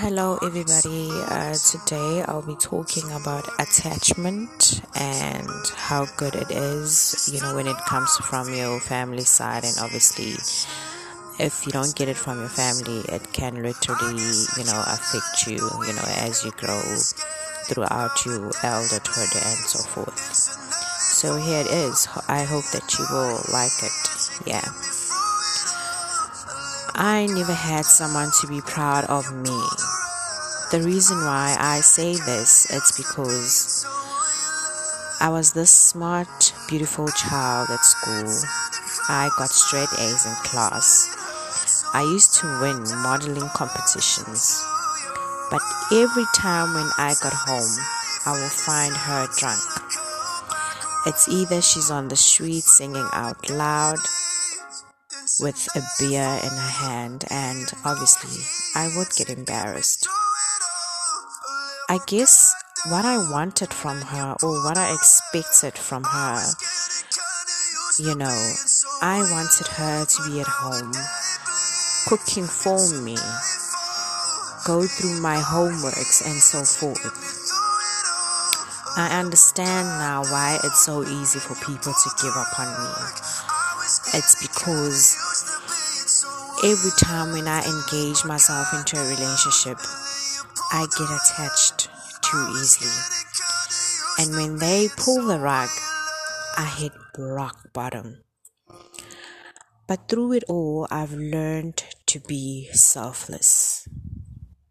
Hello, everybody. Uh, today I'll be talking about attachment and how good it is, you know, when it comes from your family side. And obviously, if you don't get it from your family, it can literally, you know, affect you, you know, as you grow throughout your adulthood and so forth. So here it is. I hope that you will like it. Yeah. I never had someone to be proud of me. The reason why I say this is because I was this smart, beautiful child at school. I got straight A's in class. I used to win modeling competitions. But every time when I got home, I will find her drunk. It's either she's on the street singing out loud with a beer in her hand, and obviously I would get embarrassed. I guess what I wanted from her or what I expected from her, you know, I wanted her to be at home, cooking for me, go through my homeworks, and so forth. I understand now why it's so easy for people to give up on me. It's because every time when I engage myself into a relationship, I get attached too easily. And when they pull the rug, I hit rock bottom. But through it all, I've learned to be selfless.